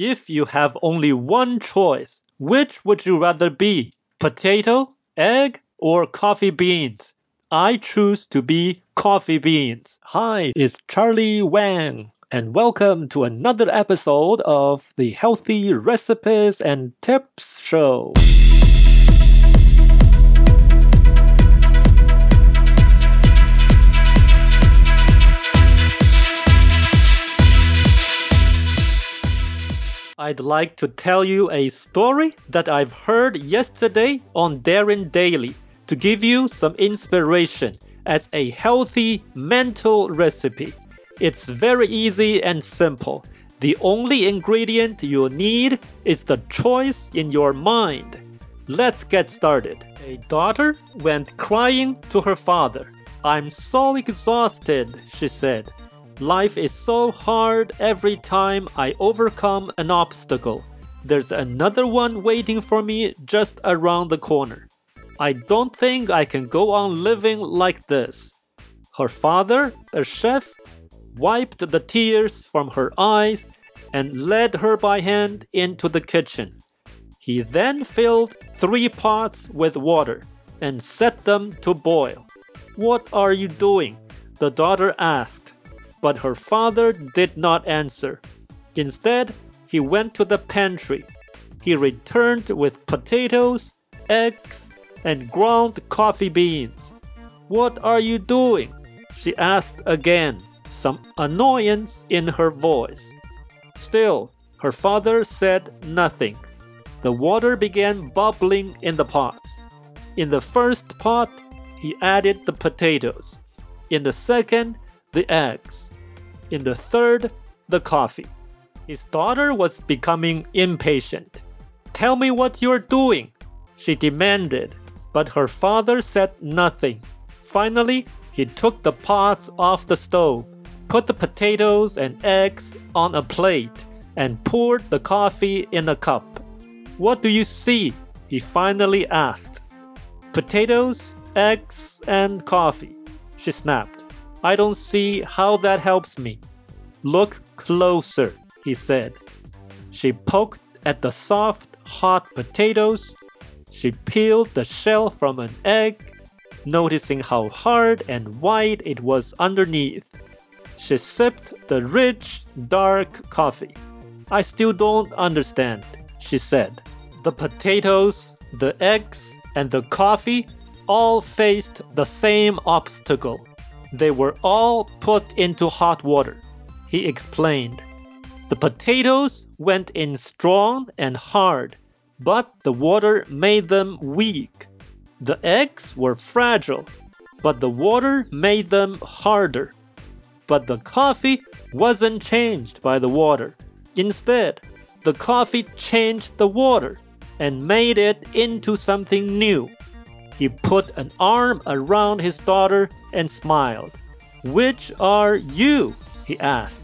If you have only one choice, which would you rather be? Potato, egg, or coffee beans? I choose to be coffee beans. Hi, it's Charlie Wang, and welcome to another episode of the Healthy Recipes and Tips Show. I'd like to tell you a story that I've heard yesterday on Darren Daily to give you some inspiration as a healthy mental recipe. It's very easy and simple. The only ingredient you'll need is the choice in your mind. Let's get started. A daughter went crying to her father. I'm so exhausted, she said. Life is so hard every time I overcome an obstacle. There's another one waiting for me just around the corner. I don't think I can go on living like this. Her father, a chef, wiped the tears from her eyes and led her by hand into the kitchen. He then filled three pots with water and set them to boil. What are you doing? the daughter asked but her father did not answer. Instead, he went to the pantry. He returned with potatoes, eggs, and ground coffee beans. What are you doing? she asked again, some annoyance in her voice. Still, her father said nothing. The water began bubbling in the pots. In the first pot, he added the potatoes. In the second, the eggs. In the third, the coffee. His daughter was becoming impatient. Tell me what you're doing, she demanded, but her father said nothing. Finally, he took the pots off the stove, put the potatoes and eggs on a plate, and poured the coffee in a cup. What do you see? he finally asked. Potatoes, eggs, and coffee, she snapped. I don't see how that helps me. Look closer, he said. She poked at the soft, hot potatoes. She peeled the shell from an egg, noticing how hard and white it was underneath. She sipped the rich, dark coffee. I still don't understand, she said. The potatoes, the eggs, and the coffee all faced the same obstacle they were all put into hot water, he explained. The potatoes went in strong and hard, but the water made them weak. The eggs were fragile, but the water made them harder. But the coffee wasn't changed by the water. Instead, the coffee changed the water and made it into something new. He put an arm around his daughter and smiled. Which are you? he asked.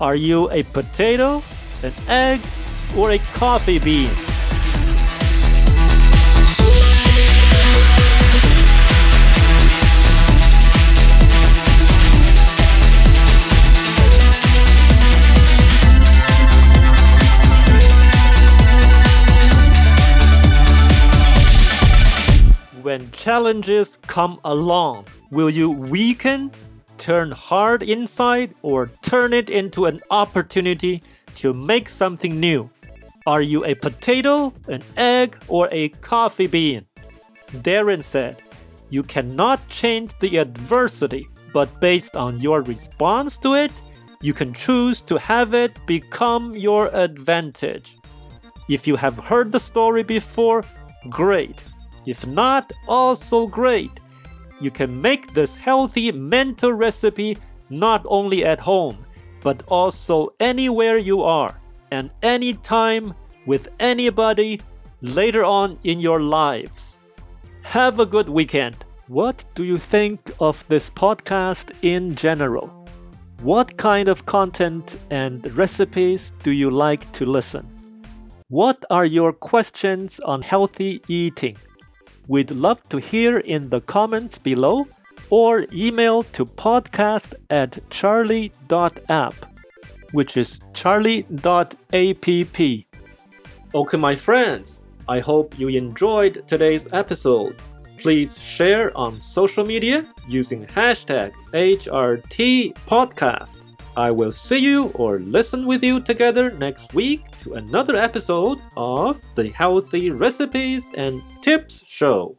Are you a potato, an egg, or a coffee bean? Challenges come along, will you weaken, turn hard inside, or turn it into an opportunity to make something new? Are you a potato, an egg, or a coffee bean? Darren said, You cannot change the adversity, but based on your response to it, you can choose to have it become your advantage. If you have heard the story before, great. If not, also great. You can make this healthy mental recipe not only at home, but also anywhere you are and anytime with anybody later on in your lives. Have a good weekend. What do you think of this podcast in general? What kind of content and recipes do you like to listen? What are your questions on healthy eating? We'd love to hear in the comments below or email to podcast at charlie.app. which is charlie.app. Okay, my friends, I hope you enjoyed today's episode. Please share on social media using hashtag HRTpodcast. I will see you or listen with you together next week to another episode of the Healthy Recipes and Tips Show.